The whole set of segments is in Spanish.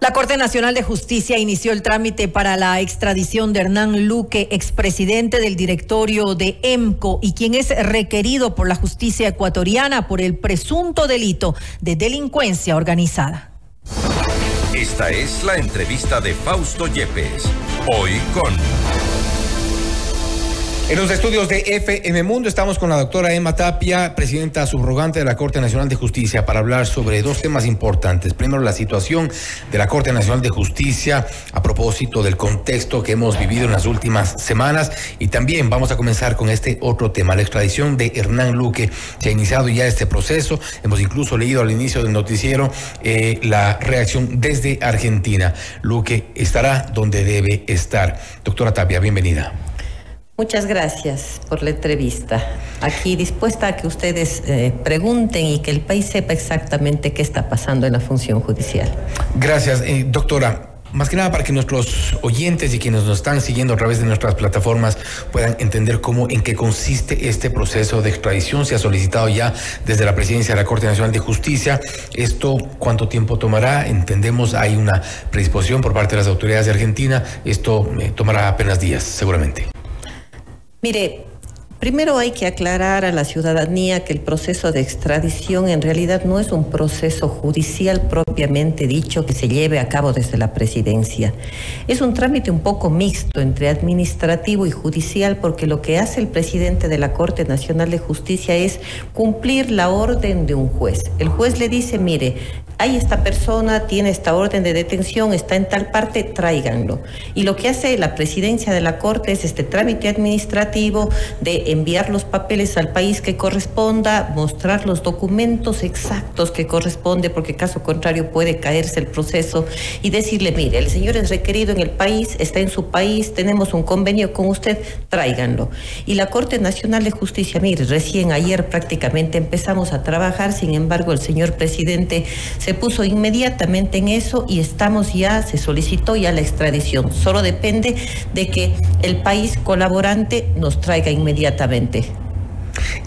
La Corte Nacional de Justicia inició el trámite para la extradición de Hernán Luque, expresidente del directorio de EMCO y quien es requerido por la justicia ecuatoriana por el presunto delito de delincuencia organizada. Esta es la entrevista de Fausto Yepes, hoy con... En los estudios de FM Mundo estamos con la doctora Emma Tapia, presidenta subrogante de la Corte Nacional de Justicia, para hablar sobre dos temas importantes. Primero, la situación de la Corte Nacional de Justicia a propósito del contexto que hemos vivido en las últimas semanas. Y también vamos a comenzar con este otro tema, la extradición de Hernán Luque. Se ha iniciado ya este proceso. Hemos incluso leído al inicio del noticiero eh, la reacción desde Argentina. Luque estará donde debe estar. Doctora Tapia, bienvenida. Muchas gracias por la entrevista. Aquí dispuesta a que ustedes eh, pregunten y que el país sepa exactamente qué está pasando en la función judicial. Gracias, eh, doctora. Más que nada para que nuestros oyentes y quienes nos están siguiendo a través de nuestras plataformas puedan entender cómo, en qué consiste este proceso de extradición. Se ha solicitado ya desde la presidencia de la Corte Nacional de Justicia. Esto, ¿cuánto tiempo tomará? Entendemos, hay una predisposición por parte de las autoridades de Argentina. Esto eh, tomará apenas días, seguramente. Mire, primero hay que aclarar a la ciudadanía que el proceso de extradición en realidad no es un proceso judicial propiamente dicho que se lleve a cabo desde la presidencia. Es un trámite un poco mixto entre administrativo y judicial porque lo que hace el presidente de la Corte Nacional de Justicia es cumplir la orden de un juez. El juez le dice, mire, hay esta persona, tiene esta orden de detención, está en tal parte, tráiganlo. Y lo que hace la presidencia de la Corte es este trámite administrativo de enviar los papeles al país que corresponda, mostrar los documentos exactos que corresponde, porque caso contrario puede caerse el proceso, y decirle, mire, el señor es requerido en el país, está en su país, tenemos un convenio con usted, tráiganlo. Y la Corte Nacional de Justicia, mire, recién ayer prácticamente empezamos a trabajar, sin embargo el señor presidente se puso inmediatamente en eso y estamos ya, se solicitó ya la extradición. Solo depende de que el país colaborante nos traiga inmediatamente.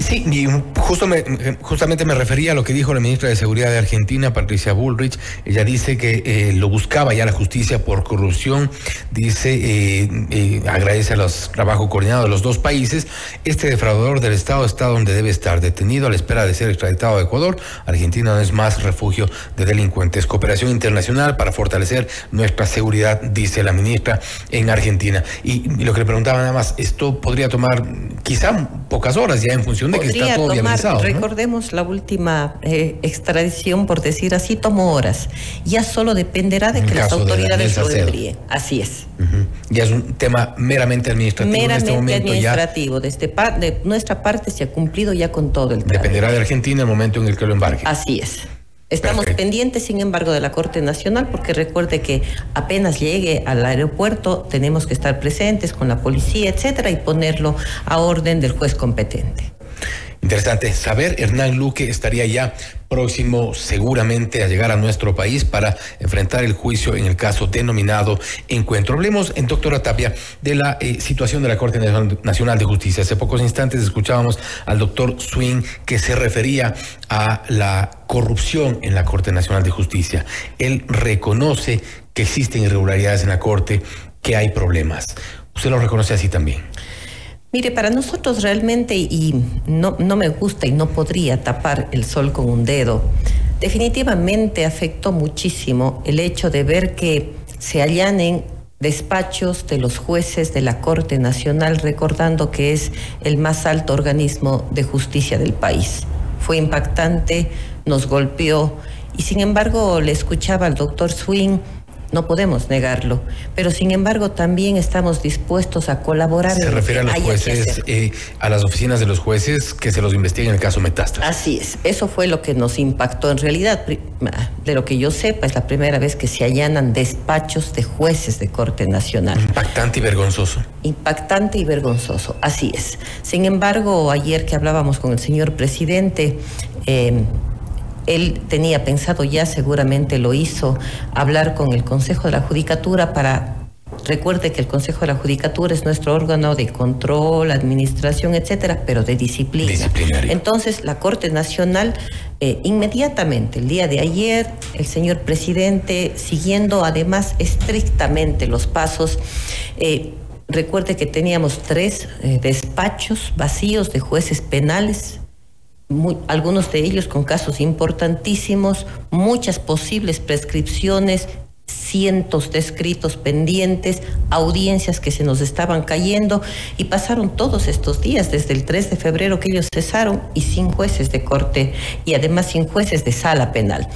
Sí, y justo me, justamente me refería a lo que dijo la ministra de Seguridad de Argentina, Patricia Bullrich. Ella dice que eh, lo buscaba ya la justicia por corrupción. Dice, eh, eh, agradece a los trabajos coordinados de los dos países. Este defraudador del Estado está donde debe estar, detenido a la espera de ser extraditado a Ecuador. Argentina no es más refugio de delincuentes. Cooperación internacional para fortalecer nuestra seguridad, dice la ministra en Argentina. Y, lo que le preguntaba nada más, esto podría tomar quizá pocas horas ya en función de que está todo tomar, Recordemos la última eh, extradición, por decir así, tomó horas. Ya solo dependerá de que las autoridades lo envíen. Así es. Ya es un tema meramente administrativo. Meramente en este administrativo. Desde de nuestra parte se ha cumplido ya con todo el trámite. Dependerá de Argentina el momento en el que lo embarque. Así es. Estamos pendientes, sin embargo, de la Corte Nacional, porque recuerde que apenas llegue al aeropuerto tenemos que estar presentes con la policía, etcétera, y ponerlo a orden del juez competente. Interesante saber, Hernán Luque estaría ya próximo seguramente a llegar a nuestro país para enfrentar el juicio en el caso denominado Encuentro. Hablemos, en doctora Tapia, de la eh, situación de la Corte Nacional de Justicia. Hace pocos instantes escuchábamos al doctor Swing que se refería a la corrupción en la Corte Nacional de Justicia. Él reconoce que existen irregularidades en la Corte, que hay problemas. ¿Usted lo reconoce así también? Mire, para nosotros realmente, y no, no me gusta y no podría tapar el sol con un dedo, definitivamente afectó muchísimo el hecho de ver que se allanen despachos de los jueces de la Corte Nacional, recordando que es el más alto organismo de justicia del país. Fue impactante, nos golpeó y sin embargo le escuchaba al doctor Swing no podemos negarlo, pero sin embargo también estamos dispuestos a colaborar. Se refiere a los jueces, eh, a las oficinas de los jueces que se los investiguen en el caso Metástasis. Así es, eso fue lo que nos impactó. En realidad, de lo que yo sepa, es la primera vez que se allanan despachos de jueces de Corte Nacional. Impactante y vergonzoso. Impactante y vergonzoso, así es. Sin embargo, ayer que hablábamos con el señor presidente, eh, él tenía pensado ya, seguramente lo hizo, hablar con el Consejo de la Judicatura para Recuerde que el Consejo de la Judicatura es nuestro órgano de control, administración, etcétera, pero de disciplina. Entonces, la Corte Nacional, eh, inmediatamente, el día de ayer, el señor presidente, siguiendo además estrictamente los pasos, eh, recuerde que teníamos tres eh, despachos vacíos de jueces penales algunos de ellos con casos importantísimos, muchas posibles prescripciones, cientos de escritos pendientes, audiencias que se nos estaban cayendo y pasaron todos estos días, desde el 3 de febrero que ellos cesaron y sin jueces de corte y además sin jueces de sala penal.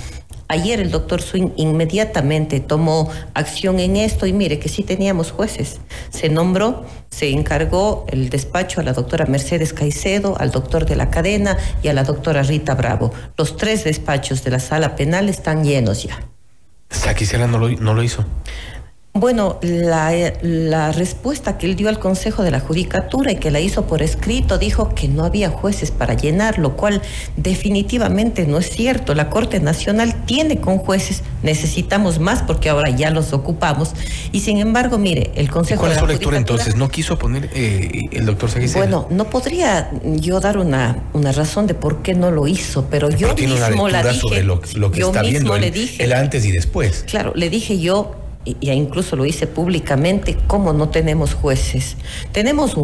Ayer el doctor Swing inmediatamente tomó acción en esto y mire que sí teníamos jueces. Se nombró, se encargó el despacho a la doctora Mercedes Caicedo, al doctor de la cadena y a la doctora Rita Bravo. Los tres despachos de la sala penal están llenos ya. Saquicela no lo, no lo hizo. Bueno, la, respuesta que él dio al Consejo de la Judicatura y que la hizo por escrito dijo que no había jueces para llenar, lo cual definitivamente no es cierto. La Corte Nacional tiene con jueces, necesitamos más porque ahora ya los ocupamos. Y sin embargo, mire, el Consejo ¿Cuál es su lectura entonces? ¿No quiso poner eh, el doctor? Bueno, no podría yo dar una, una razón de por qué no lo hizo, pero, yo mismo la dije. Sobre lo, que está viendo le dije, el antes y después. Claro, le dije yo y incluso lo hice públicamente, cómo no tenemos jueces. Tenemos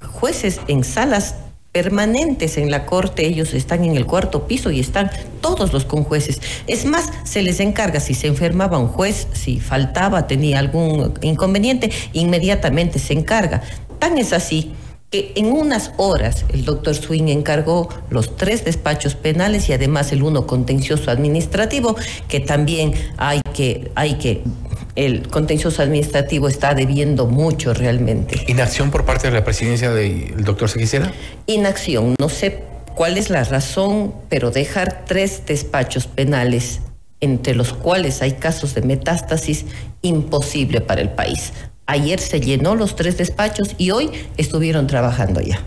jueces en salas permanentes en la corte, ellos están en el cuarto piso y están todos los conjueces. Es más, se les encarga si se enfermaba un juez, si faltaba, tenía algún inconveniente, inmediatamente se encarga. Tan es así que en unas horas el doctor Swing encargó los tres despachos penales y además el uno contencioso administrativo, que también hay que, hay que el contencioso administrativo está debiendo mucho realmente. ¿Inacción por parte de la presidencia del doctor Seguicera? Inacción, no sé cuál es la razón, pero dejar tres despachos penales entre los cuales hay casos de metástasis, imposible para el país. Ayer se llenó los tres despachos y hoy estuvieron trabajando ya.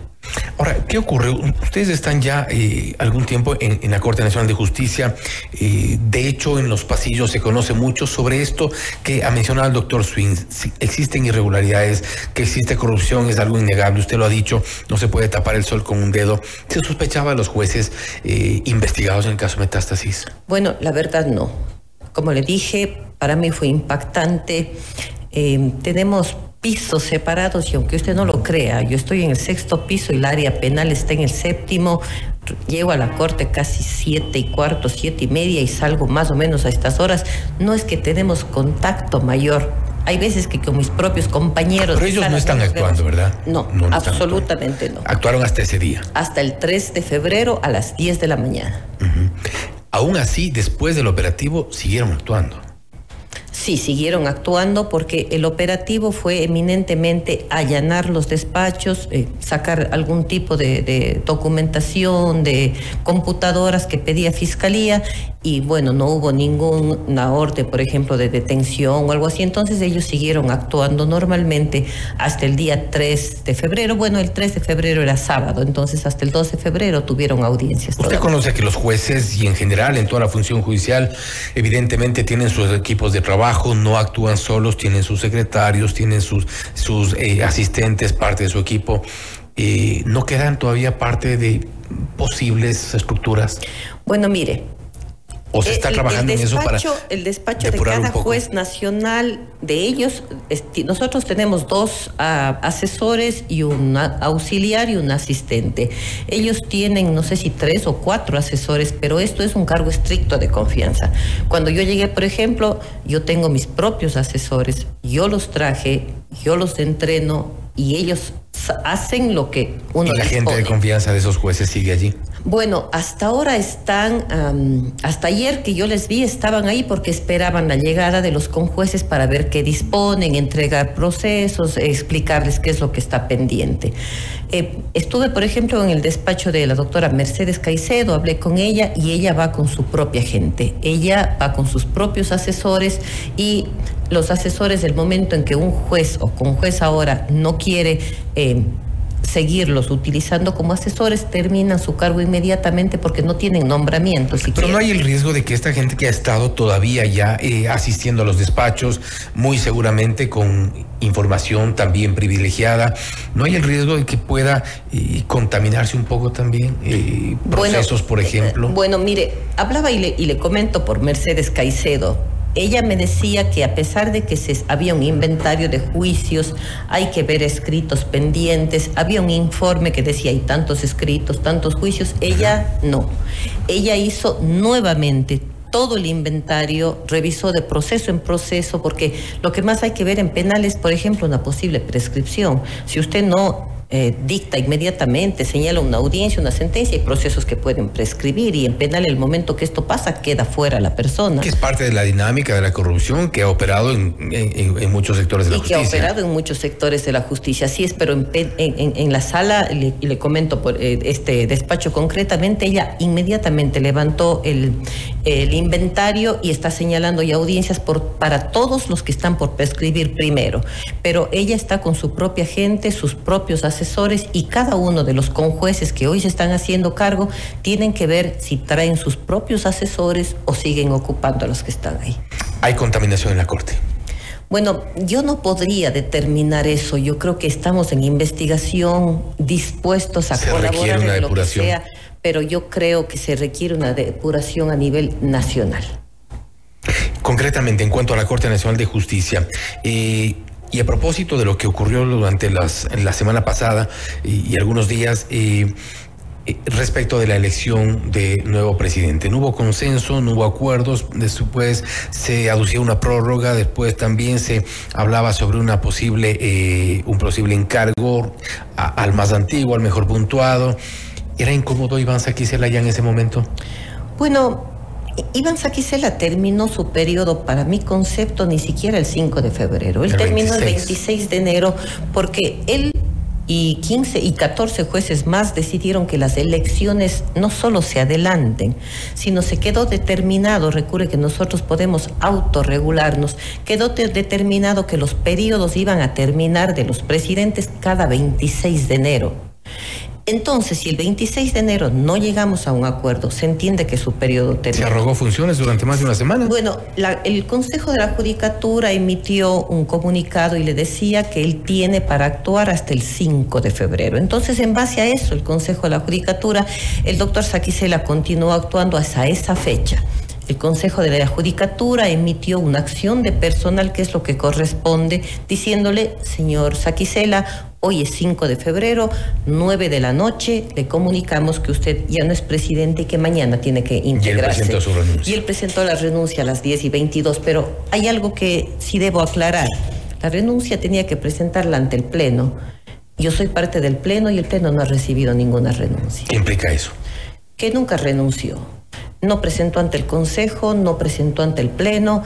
Ahora, ¿qué ocurre? Ustedes están ya eh, algún tiempo en, la Corte Nacional de Justicia. Eh, de hecho, en los pasillos se conoce mucho sobre esto que ha mencionado el doctor Swing. existen irregularidades, que existe corrupción, es algo innegable. Usted lo ha dicho, no se puede tapar el sol con un dedo. ¿Se sospechaba a los jueces eh, investigados en el caso Metástasis? Bueno, la verdad no. Como le dije, para mí fue impactante eh, tenemos pisos separados y aunque usted no lo crea, yo estoy en el sexto piso y el área penal está en el séptimo, llego a la corte casi siete y cuarto, siete y media y salgo más o menos a estas horas, no es que tenemos contacto mayor. Hay veces que con mis propios compañeros... Pero ellos no están actuando, ¿verdad? No, absolutamente no. Actuaron hasta ese día. Hasta el 3 de febrero a las 10 de la mañana. Aún así, después del operativo, siguieron actuando. Sí, siguieron actuando porque el operativo fue eminentemente allanar los despachos, eh, sacar algún tipo de, documentación, de computadoras que pedía fiscalía y bueno, no hubo ninguna orden, por ejemplo, de detención o algo así. Entonces ellos siguieron actuando normalmente hasta el día 3 de febrero. Bueno, el 3 de febrero era sábado, entonces hasta el 12 de febrero tuvieron audiencias. Usted conoce que los jueces y en general en toda la función judicial evidentemente tienen sus equipos de trabajo no actúan solos, tienen sus secretarios, tienen sus, sus eh, asistentes, parte de su equipo. Eh, ¿No quedan todavía parte de posibles estructuras? Bueno, mire, ¿O se está trabajando en eso para El despacho de cada juez nacional de ellos, nosotros tenemos dos ah, asesores y un auxiliar y un asistente. Ellos tienen, no sé si tres o cuatro asesores, pero esto es un cargo estricto de confianza. Cuando yo llegué, por ejemplo, yo tengo mis propios asesores, yo los traje, yo los entreno y ellos hacen lo que uno ¿Y la gente de confianza de esos jueces sigue allí? Bueno, hasta ahora están, hasta ayer que yo les vi, estaban ahí porque esperaban la llegada de los conjueces para ver qué disponen, entregar procesos, explicarles qué es lo que está pendiente. Eh, estuve, por ejemplo, en el despacho de la doctora Mercedes Caicedo, hablé con ella y ella va con su propia gente. Ella va con sus propios asesores y los asesores, del momento en que un juez o con juez ahora no quiere... Eh, seguirlos utilizando como asesores, terminan su cargo inmediatamente porque no tienen nombramiento. Pero no hay el riesgo de que esta gente que ha estado todavía ya eh, asistiendo a los despachos, muy seguramente con información también privilegiada, no hay el riesgo de que pueda eh, contaminarse un poco también eh, procesos, por ejemplo. bueno, mire, hablaba y le, y le comento por Mercedes Caicedo ella me decía que a pesar de que se, había un inventario de juicios, hay que ver escritos pendientes, había un informe que decía hay tantos escritos, tantos juicios, ella no. Ella hizo nuevamente todo el inventario, revisó de proceso en proceso, porque lo que más hay que ver en penales, por ejemplo, una posible prescripción. Si usted no eh, dicta inmediatamente, señala una audiencia, una sentencia, y procesos que pueden prescribir y en penal el momento que esto pasa queda fuera la persona. Que es parte de la dinámica de la corrupción que ha operado en, muchos sectores de la justicia. Y que ha operado en muchos sectores de la justicia, así es, pero en, la sala, y le, comento por eh, este despacho concretamente, ella inmediatamente levantó el, el inventario y está señalando ya audiencias por, para todos los que están por prescribir primero, pero ella está con su propia gente, sus propios asesores y cada uno de los conjueces que hoy se están haciendo cargo tienen que ver si traen sus propios asesores o siguen ocupando a los que están ahí. ¿Hay contaminación en la Corte? Bueno, yo no podría determinar eso. Yo creo que estamos en investigación, dispuestos a colaborar en lo que sea, pero yo creo que se requiere una depuración a nivel nacional. Concretamente, en cuanto a la Corte Nacional de Justicia, eh, y a propósito de lo que ocurrió durante las, la semana pasada y, algunos días, eh, eh, respecto de la elección de nuevo presidente. No hubo consenso, no hubo acuerdos, después se aducía una prórroga, después también se hablaba sobre una posible, eh, un posible encargo al más antiguo, al mejor puntuado. ¿Era incómodo Iván Saquicela ya en ese momento? Bueno, Iván Saquicela terminó su periodo, para mi concepto, ni siquiera el 5 de febrero. Él terminó el 26 de enero porque él y 15 y 14 jueces más decidieron que las elecciones no solo se adelanten, sino se quedó determinado, recuerde que nosotros podemos autorregularnos, quedó determinado que los periodos iban a terminar de los presidentes cada 26 de enero. Entonces, si el 26 de enero no llegamos a un acuerdo, se entiende que su periodo termina. ¿Se arrogó funciones durante más de una semana? Bueno, el Consejo de la Judicatura emitió un comunicado y le decía que él tiene para actuar hasta el 5 de febrero. Entonces, en base a eso, el Consejo de la Judicatura, el doctor Saquicela continuó actuando hasta esa fecha. El Consejo de la Judicatura emitió una acción de personal, que es lo que corresponde, diciéndole, señor Saquicela, hoy es 5 de febrero, 9 de la noche, le comunicamos que usted ya no es presidente y que mañana tiene que integrarse. Y él presentó su renuncia. Y él presentó la renuncia a las 10 y 22, pero hay algo que sí debo aclarar. La renuncia tenía que presentarla ante el Pleno. Yo soy parte del Pleno y el Pleno no ha recibido ninguna renuncia. ¿Qué implica eso? Que nunca renunció no presentó ante el Consejo, no presentó ante el Pleno.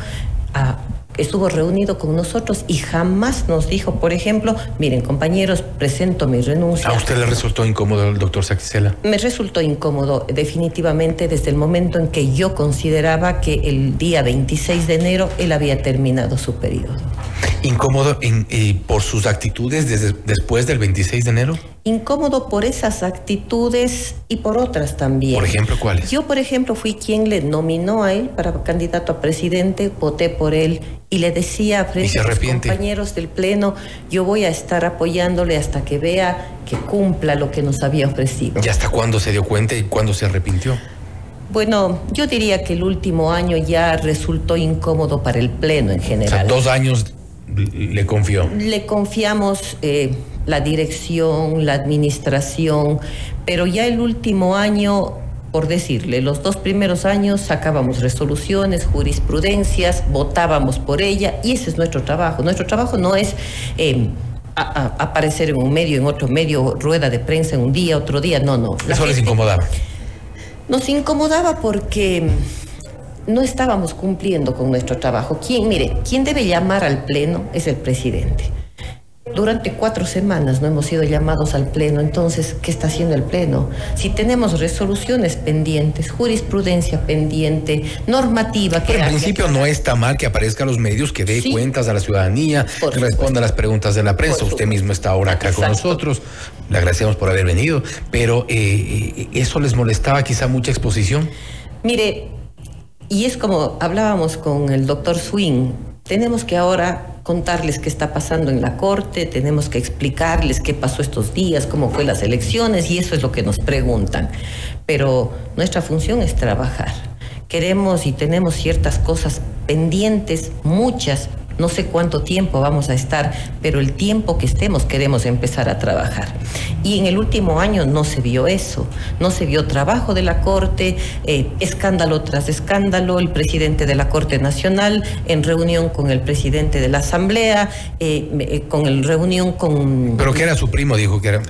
Ah, estuvo reunido con nosotros y jamás nos dijo, por ejemplo, miren compañeros, presento mi renuncia. ¿A usted le resultó incómodo el doctor Saxela? Me resultó incómodo definitivamente desde el momento en que yo consideraba que el día 26 de enero él había terminado su periodo. ¿Incómodo en, eh, por sus actitudes desde, después del 26 de enero? incómodo por esas actitudes y por otras también. Por ejemplo, ¿cuáles? Yo, por ejemplo, fui quien le nominó a él para candidato a presidente, voté por él y le decía frente a los compañeros del Pleno, yo voy a estar apoyándole hasta que vea que cumpla lo que nos había ofrecido. ¿Y hasta cuándo se dio cuenta y cuándo se arrepintió? Bueno, yo diría que el último año ya resultó incómodo para el Pleno en general. O sea, dos años le confió. Le confiamos eh, la dirección, la administración, pero ya el último año, por decirle, los dos primeros años sacábamos resoluciones, jurisprudencias, votábamos por ella y ese es nuestro trabajo. Nuestro trabajo no es... Eh, aparecer en un medio, en otro medio, rueda de prensa en un día, otro día, no, no. Eso les incomodaba. Nos incomodaba porque no estábamos cumpliendo con nuestro trabajo. ¿Quién, mire, quién debe llamar al Pleno es el presidente. Durante cuatro semanas no hemos sido llamados al Pleno. Entonces, ¿qué está haciendo el Pleno? Si tenemos resoluciones pendientes, jurisprudencia pendiente, normativa que... Pero en principio no está mal que aparezca a los medios, que dé cuentas a la ciudadanía, que responda a las preguntas de la prensa. Usted mismo está ahora acá con nosotros. Le agradecemos por haber venido. Pero eh, eh, ¿eso les molestaba quizá mucha exposición? Mire, y es como hablábamos con el doctor Swing, tenemos que ahora contarles qué está pasando en la Corte, tenemos que explicarles qué pasó estos días, cómo fue las elecciones, y eso es lo que nos preguntan. Pero nuestra función es trabajar. Queremos y tenemos ciertas cosas pendientes, muchas, no sé cuánto tiempo vamos a estar, pero el tiempo que estemos queremos empezar a trabajar. Y en el último año no se vio eso, no se vio trabajo de la Corte, eh, escándalo tras escándalo, el presidente de la Corte Nacional en reunión con el presidente de la Asamblea, eh, eh, con el reunión con... Pero que era su primo, dijo que era...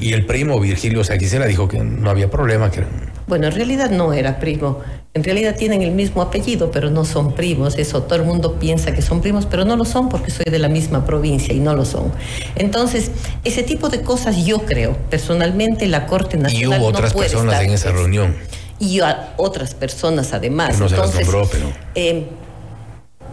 y, el primo Virgilio Saquicela dijo que no había problema, que Bueno, en realidad no era primo. En realidad tienen el mismo apellido, pero no son primos. Eso todo el mundo piensa que son primos, pero no lo son porque soy de la misma provincia y no lo son. Entonces, ese tipo de cosas yo creo, personalmente la Corte Nacional. Y hubo otras personas en esa reunión. Y a otras personas además. no se las nombró, pero. Eh,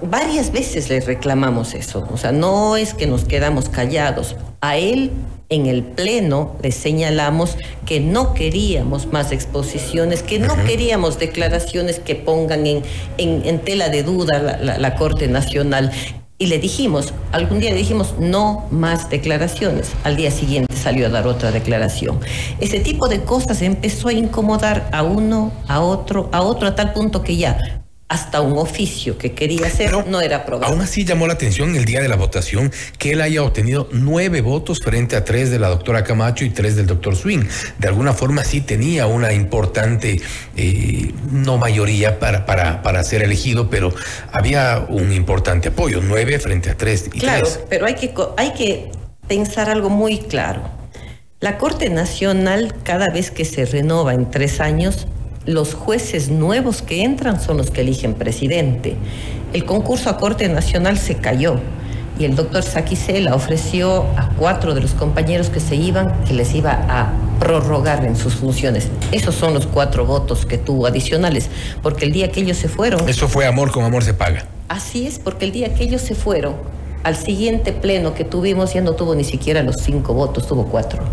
varias veces le reclamamos eso. O sea, no es que nos quedamos callados. A él en el Pleno le señalamos que no queríamos más exposiciones, que no queríamos declaraciones que pongan en, en, tela de duda la, la, Corte Nacional. Y le dijimos, algún día le dijimos, no más declaraciones. Al día siguiente salió a dar otra declaración. Ese tipo de cosas empezó a incomodar a uno, a otro, a otro, a tal punto que ya hasta un oficio que quería hacer no era aprobado. Aún así llamó la atención el día de la votación que él haya obtenido nueve votos frente a tres de la doctora Camacho y tres del doctor Swing. De alguna forma sí tenía una importante, eh, no mayoría para, para, para ser elegido, pero había un importante apoyo, nueve frente a tres. Y claro, pero hay que, hay que pensar algo muy claro. La Corte Nacional, cada vez que se renova en tres años, los jueces nuevos que entran son los que eligen presidente. El concurso a Corte Nacional se cayó y el doctor Saquicela ofreció a cuatro de los compañeros que se iban que les iba a prorrogar en sus funciones. Esos son los cuatro votos que tuvo adicionales, porque el día que ellos se fueron... Eso fue amor con amor se paga. Así es, porque el día que ellos se fueron, al siguiente pleno que tuvimos ya no tuvo ni siquiera los cinco votos, tuvo cuatro.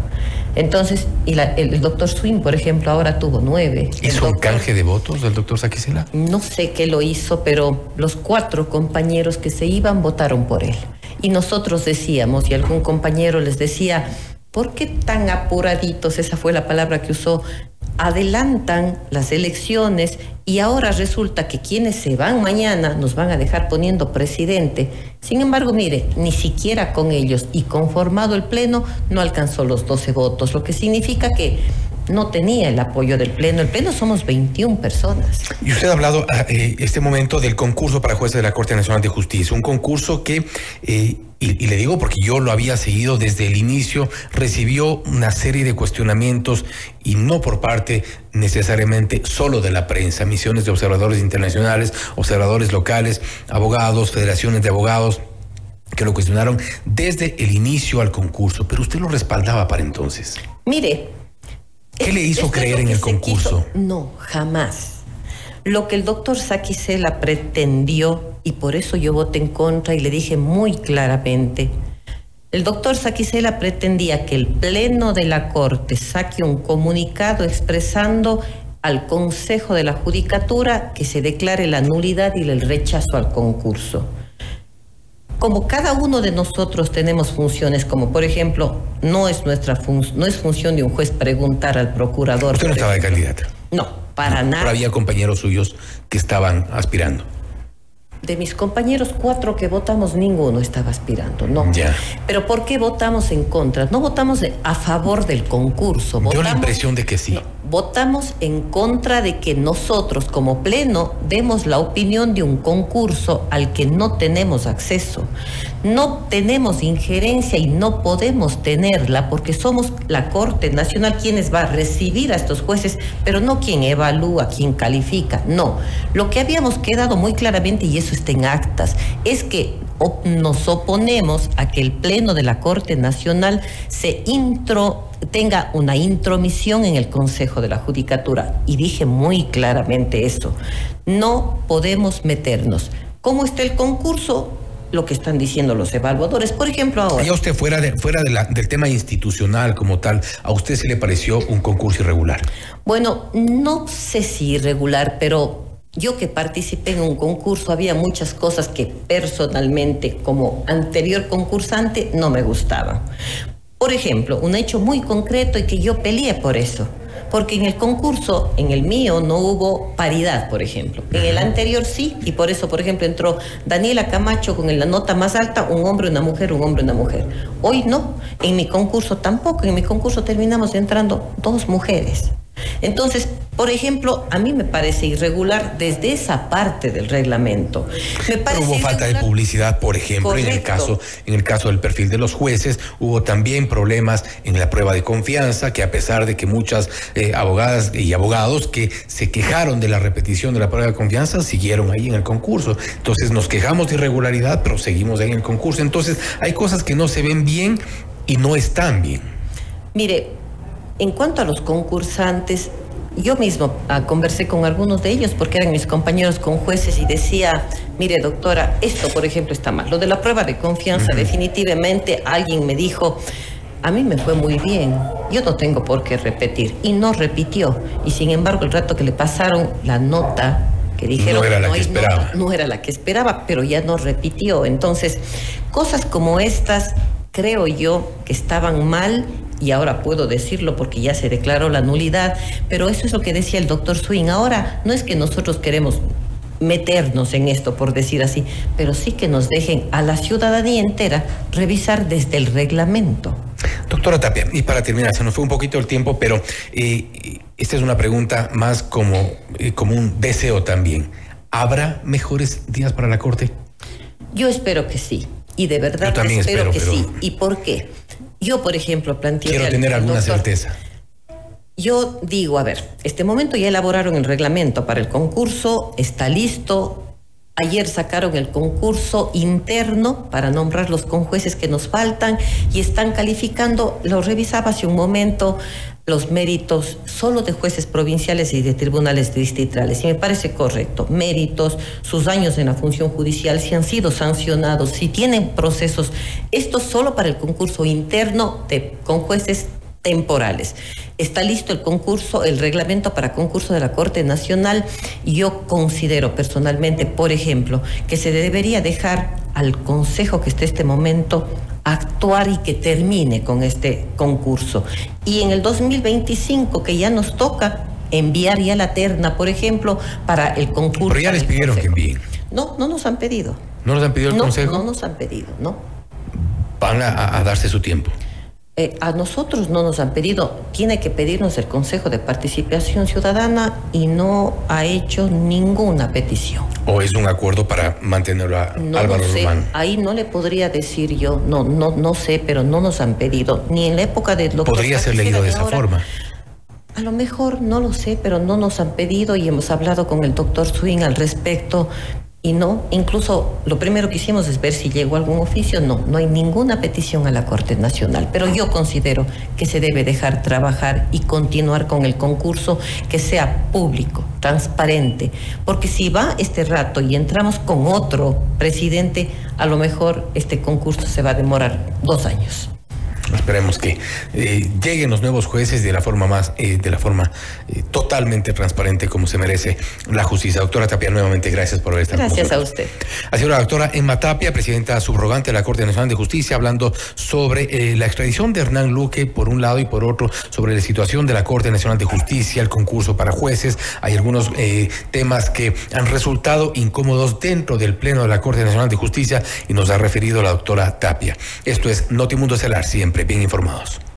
Entonces, y el, doctor Swing, por ejemplo, ahora tuvo nueve. ¿Hizo un canje de votos del doctor Saquicela? No sé qué lo hizo, pero los cuatro compañeros que se iban votaron por él. Y nosotros decíamos, y algún compañero les decía, ¿por qué tan apuraditos? Esa fue la palabra que usó adelantan las elecciones y ahora resulta que quienes se van mañana nos van a dejar poniendo presidente. Sin embargo, mire, ni siquiera con ellos y conformado el Pleno no alcanzó los 12 votos, lo que significa que no tenía el apoyo del Pleno. El Pleno somos 21 personas. Y usted ha hablado ah, eh, este momento del concurso para jueces de la Corte Nacional de Justicia, un concurso que, eh, y, le digo porque yo lo había seguido desde el inicio, recibió una serie de cuestionamientos y no por parte necesariamente solo de la prensa, misiones de observadores internacionales, observadores locales, abogados, federaciones de abogados que lo cuestionaron desde el inicio al concurso, pero usted lo respaldaba para entonces. Mire, ¿Qué le hizo creer en el concurso? No, jamás. Lo que el doctor Saquicela pretendió, y por eso yo voté en contra y le dije muy claramente, el doctor Saquicela pretendía que el Pleno de la Corte saque un comunicado expresando al Consejo de la Judicatura que se declare la nulidad y el rechazo al concurso como cada uno de nosotros tenemos funciones, como por ejemplo, no es nuestra no es función de un juez preguntar al procurador. Usted no estaba de candidata. No, para nada. Pero había compañeros suyos que estaban aspirando. De mis compañeros, cuatro que votamos, ninguno estaba aspirando, no. Ya. Pero ¿por qué votamos en contra? No votamos a favor del concurso. Dio la impresión de que sí votamos en contra de que nosotros como pleno demos la opinión de un concurso al que no tenemos acceso. No tenemos injerencia y no podemos tenerla porque somos la Corte Nacional quienes va a recibir a estos jueces, pero no quien evalúa, quien califica. No. Lo que habíamos quedado muy claramente, y eso está en actas, es que nos oponemos a que el Pleno de la Corte Nacional se intro, tenga una intromisión en el Consejo de la Judicatura. Y dije muy claramente eso. No podemos meternos. ¿Cómo está el concurso? lo que están diciendo los evaluadores. Por ejemplo, ahora. Ya usted fuera, de, fuera del tema institucional como tal, ¿a usted se le pareció un concurso irregular? Bueno, no sé si irregular, pero yo que participé en un concurso, había muchas cosas que personalmente, como anterior concursante, no me gustaban. Por ejemplo, un hecho muy concreto y que yo peleé por eso. Porque en el concurso, en el mío, no hubo paridad, por ejemplo. En el anterior sí, y por eso, por ejemplo, entró Daniela Camacho con la nota más alta, un hombre, una mujer, un hombre, una mujer. Hoy no. En mi concurso tampoco. En mi concurso terminamos entrando dos mujeres. Entonces, por ejemplo, a mí me parece irregular desde esa parte del reglamento. Me parece hubo falta de publicidad, por ejemplo, en el caso en el caso del perfil de los jueces, hubo también problemas en la prueba de confianza, que a pesar de que muchas eh, abogadas y abogados que se quejaron de la repetición de la prueba de confianza, siguieron ahí en el concurso. Entonces nos quejamos de irregularidad, pero seguimos ahí en el concurso. Entonces hay cosas que no se ven bien y no están bien. Mire, en cuanto a los concursantes, yo mismo ah, conversé con algunos de ellos porque eran mis compañeros con jueces y decía, mire doctora, esto por ejemplo está mal. Lo de la prueba de confianza, definitivamente alguien me dijo, a mí me fue muy bien, yo no tengo por qué repetir. Y no repitió. Y sin embargo, el rato que le pasaron la nota, que dijeron no era la que esperaba. no era la que esperaba, pero ya no repitió. Entonces, cosas como estas creo yo que estaban mal y ahora puedo decirlo porque ya se declaró la nulidad, pero eso es lo que decía el doctor Swing. Ahora no es que nosotros queremos meternos en esto, por decir así, pero sí que nos dejen a la ciudadanía entera revisar desde el reglamento. Doctora Tapia, y para terminar, se nos fue un poquito el tiempo, pero eh, esta es una pregunta más como, eh, como un deseo también. ¿Habrá mejores días para la Corte? Yo espero que sí. Y de verdad espero, que sí. ¿Y por qué? Yo, por ejemplo, planteé... Quiero tener alguna certeza. Yo digo, a ver, este momento ya elaboraron el reglamento para el concurso, está listo. Ayer sacaron el concurso interno para nombrar los conjueces que nos faltan y están calificando, lo revisaba hace un momento, los méritos solo de jueces provinciales y de tribunales distritales. Y me parece correcto. Méritos, sus años en la función judicial, si han sido sancionados, si tienen procesos. Esto solo para el concurso interno con jueces temporales. Está listo el concurso, el reglamento para concurso de la Corte Nacional. Y yo considero personalmente, por ejemplo, que se debería dejar al Consejo que esté este momento actuar y que termine con este concurso. Y en el 2025, que ya nos toca enviar ya la terna, por ejemplo, para el concurso. Pero ya les pidieron que envíen. No, no nos han pedido. ¿No nos han pedido el Consejo? No nos han pedido, no. Van a darse su tiempo. Eh, a nosotros no nos han pedido, tiene que pedirnos el Consejo de Participación Ciudadana y no ha hecho ninguna petición. ¿O es un acuerdo para mantenerlo a Álvaro sé. Ahí no le podría decir yo, no, no, no sé, pero no nos han pedido, ni en la época de lo Podría ser leído de esa forma. A lo mejor no lo sé, pero no nos han pedido y hemos hablado con el doctor Swing al respecto. Y no, incluso lo primero que hicimos es ver si llegó algún oficio. No, no hay ninguna petición a la Corte Nacional. Pero yo considero que se debe dejar trabajar y continuar con el concurso que sea público, transparente. Porque si va este rato y entramos con otro presidente, a lo mejor este concurso se va a demorar dos años. Esperemos que eh, lleguen los nuevos jueces de la forma más, eh, de la forma eh, totalmente transparente como se merece la justicia. Doctora Tapia, nuevamente gracias por haber estado Gracias a usted. Ha sido la doctora Emma Tapia, presidenta subrogante de la Corte Nacional de Justicia, hablando sobre la extradición de Hernán Luque por un lado y por otro sobre la situación de la Corte Nacional de Justicia, el concurso para jueces. Hay algunos temas que han resultado incómodos dentro del Pleno de la Corte Nacional de Justicia y nos ha referido la doctora Tapia. Esto es Notimundo Celar, bien informados.